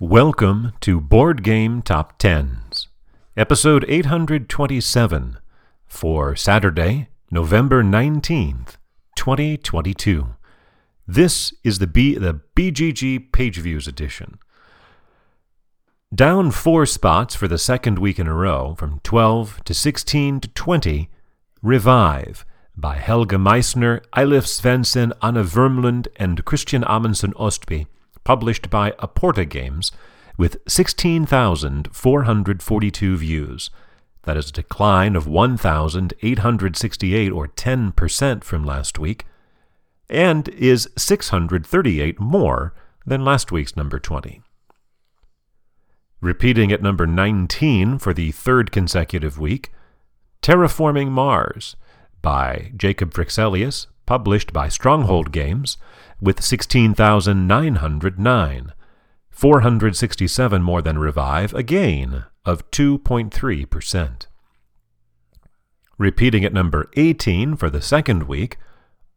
Welcome to Board Game Top Tens, episode 827 for Saturday, November 19th, 2022. This is the, B, the BGG Page Views edition. Down four spots for the second week in a row, from 12 to 16 to 20, Revive by Helge Meissner, Eilif Svensson, Anna Vermlund, and Kristian Amundsen Ostby, published by Aporta Games, with 16,442 views. That is a decline of 1,868 or 10% from last week, and is 638 more than last week's number 20. Repeating at number 19 for the third consecutive week, Terraforming Mars by Jacob Fryxelius, published by Stronghold Games, with 16,909, 467 more than Revive, a gain of 2.3%. Repeating at number 18 for the second week,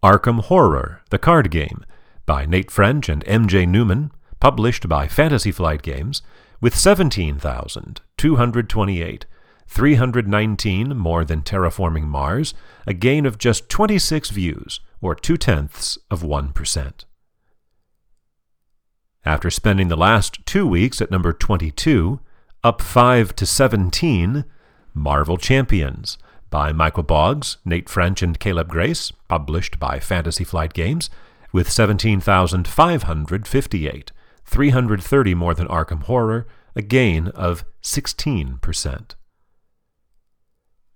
Arkham Horror, the card game, by Nate French and MJ Newman, published by Fantasy Flight Games, with 17,228, 319 more than Terraforming Mars, a gain of just 26 views, or two tenths of 1%. After spending the last two weeks at number 22, up 5 to 17, Marvel Champions by Michael Boggs, Nate French, and Caleb Grace, published by Fantasy Flight Games, with 17,558, 330 more than Arkham Horror, a gain of 16%.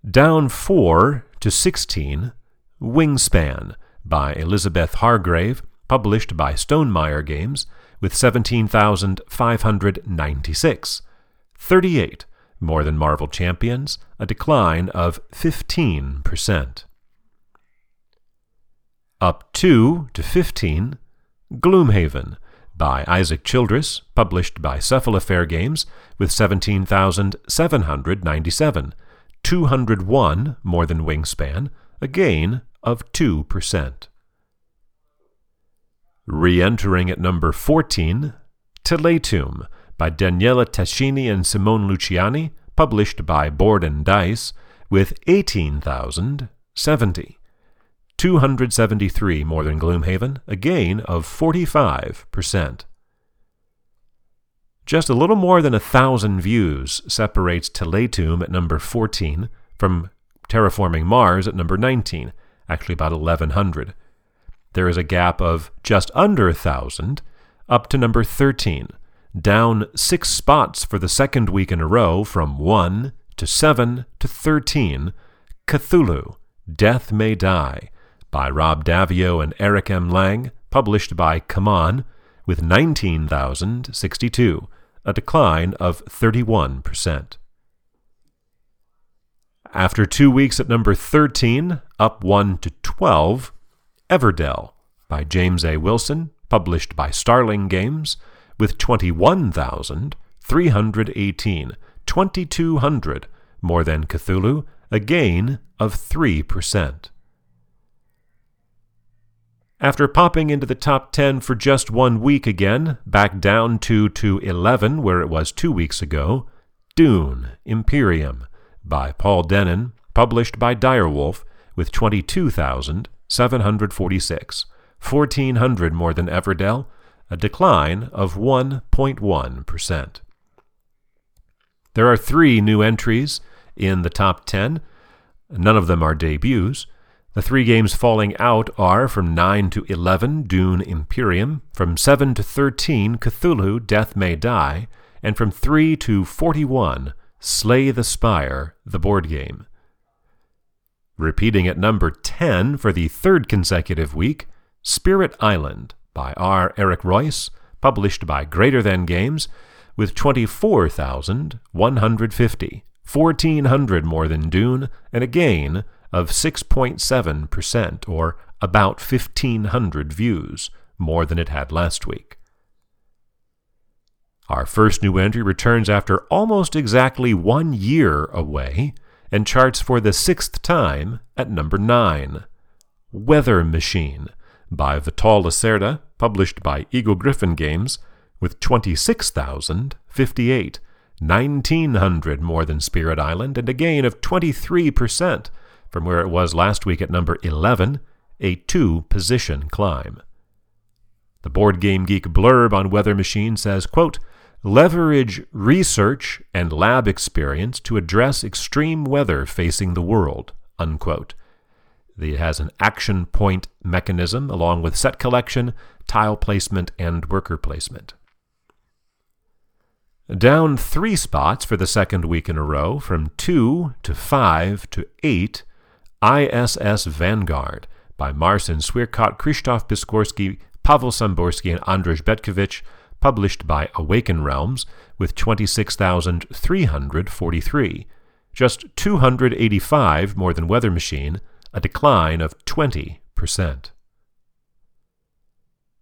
Down 4 to 16, Wingspan by Elizabeth Hargrave, published by Stonemaier Games, with 17,596, 38 more than Marvel Champions, a decline of 15%. Up 2 to 15, Gloomhaven by Isaac Childress, published by Cephalofair Games, with 17,797, 201 more than Wingspan, a gain of 2%. Re entering at number 14, Teletum by Daniele Tascini and Simone Luciani, published by Board and Dice, with 18,070. 273 more than Gloomhaven, a gain of 45%. Just a little more than a thousand views separates Teletum at number 14 from Terraforming Mars at number 19, actually about 1100. There is a gap of just under a thousand up to number 13, down six spots for the second week in a row from 1 to 7 to 13, Cthulhu, Death May Die, by Rob Daviau and Eric M. Lang, published by CMON, with 19,062, a decline of 31%. After two weeks at number 13, up 1 to 12, Everdell, by James A. Wilson, published by Starling Games, with 21,318, 2,200 more than Cthulhu, a gain of 3%. After popping into the top 10 for just one week again, back down 2 to 11 where it was two weeks ago, Dune Imperium by Paul Dennen, published by Direwolf, with 22,746, 1,400 more than Everdell, a decline of 1.1%. There are three new entries in the top 10. None of them are debuts. The three games falling out are from 9 to 11, Dune Imperium, from 7 to 13, Cthulhu, Death May Die, and from 3 to 41, Slay the Spire, the board game. Repeating at number 10 for the third consecutive week, Spirit Island by R. Eric Reuss, published by Greater Than Games, with 24,150, 1,400 more than Dune, and a gain of 6.7%, or about 1,500 views, more than it had last week. Our first new entry returns after almost exactly one year away and charts for the sixth time at number 9. Weather Machine by Vital Lacerda, published by Eagle Gryphon Games, with 26,058, 1,900 more than Spirit Island, and a gain of 23% from where it was last week at number 11, a two position climb. The Board Game Geek blurb on Weather Machine says, quote, Leverage research and lab experience to address extreme weather facing the world. Unquote. It has an action point mechanism along with set collection, tile placement, and worker placement. Down three spots for the second week in a row, from 2 to 5 to 8, ISS Vanguard by Marcin Swierkot, Krzysztof Piskorski, Pavel Samborski, and Andrzej Betkiewicz, published by Awaken Realms, with 26,343, just 285 more than Weather Machine, a decline of 20%.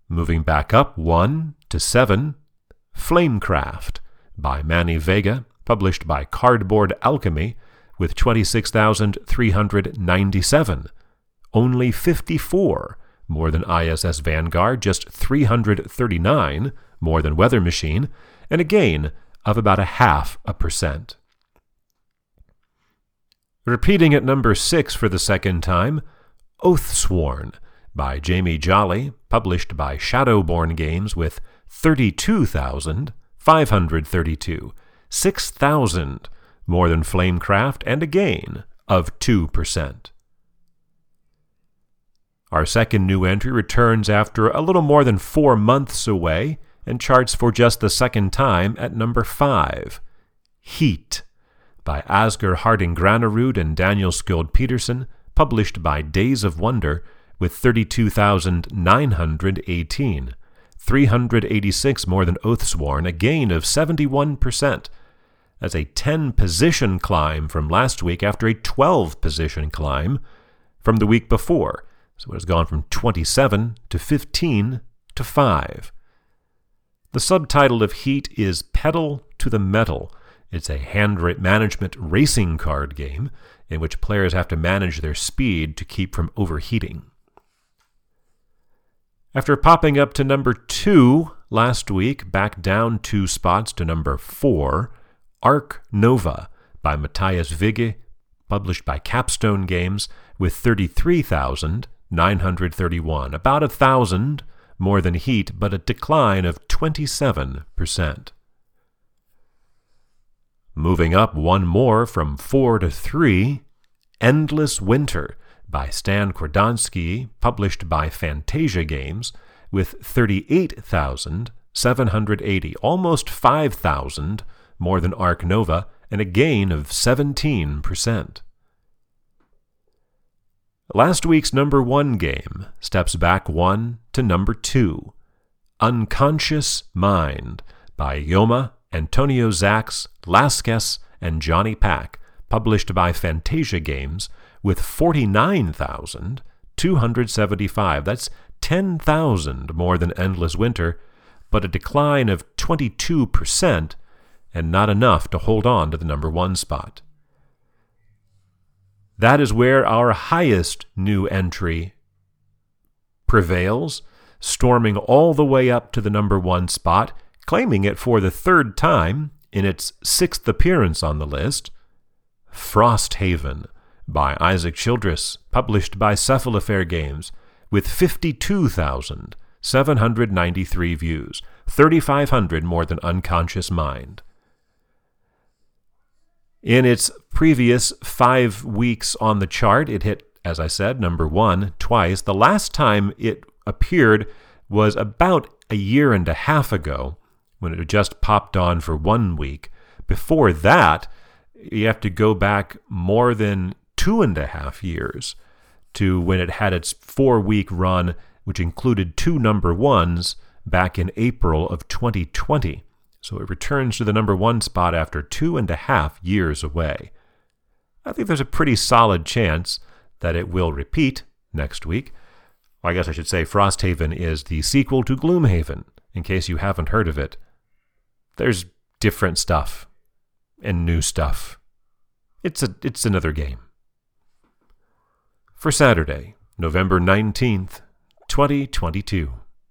Moving back up 1 to 7, Flamecraft by Manny Vega, published by Cardboard Alchemy, with 26,397. Only 54 more than ISS Vanguard, just 339 more than Weather Machine, and a gain of about a half a percent. Repeating at number 6 for the second time, Oathsworn by Jamie Jolly, published by Shadowborn Games with 32,532, 6,000 more than Flamecraft, and a gain of 2%. Our second new entry returns after a little more than four months away and charts for just the second time at number 5. Heat by Asger Harding Granerud and Daniel Skjold Pedersen, published by Days of Wonder, with 32,918. 386 more than Oathsworn, a gain of 71%. That's a 10 position climb from last week after a 12 position climb from the week before. So it has gone from 27 to 15 to 5. The subtitle of Heat is Pedal to the Metal. It's a hand management racing card game in which players have to manage their speed to keep from overheating. After popping up to number 2 last week, back down two spots to number 4 Ark Nova by Mathias Wigge, published by Capstone Games, with 33,931, about a thousand more than Heat, but a decline of 27%. Moving up one more from 4 to 3, Endless Winter by Stan Kordonsky, published by Fantasia Games, with 38,780, almost 5,000 more than Ark Nova, and a gain of 17%. Last week's number one game steps back one to number two Unconscious Mind by Yoma, Antonio Zacks, Lasquez, and Jonny Pac, published by Fantasia Games, with 49,275. That's 10,000 more than Endless Winter, but a decline of 22%, and not enough to hold on to the number one spot. That is where our highest new entry prevails, storming all the way up to the number one spot, claiming it for the third time in its sixth appearance on the list. Frosthaven by Isaac Childress, published by Cephalofair Games, with 52,793 views, 3,500 more than Unconscious Mind. In its previous five weeks on the chart, it hit, as I said, number one twice. The last time it appeared was about a year and a half ago when it had just popped on for one week. Before that, you have to go back more than two and a half years to when it had its four week run, which included two number ones back in April of 2020. So it returns to the number one spot after two and a half years away. I think there's a pretty solid chance that it will repeat next week. I guess I should say Frosthaven is the sequel to Gloomhaven, in case you haven't heard of it. There's different stuff and new stuff. It's a it's another game. For Saturday, November 19th, 2022.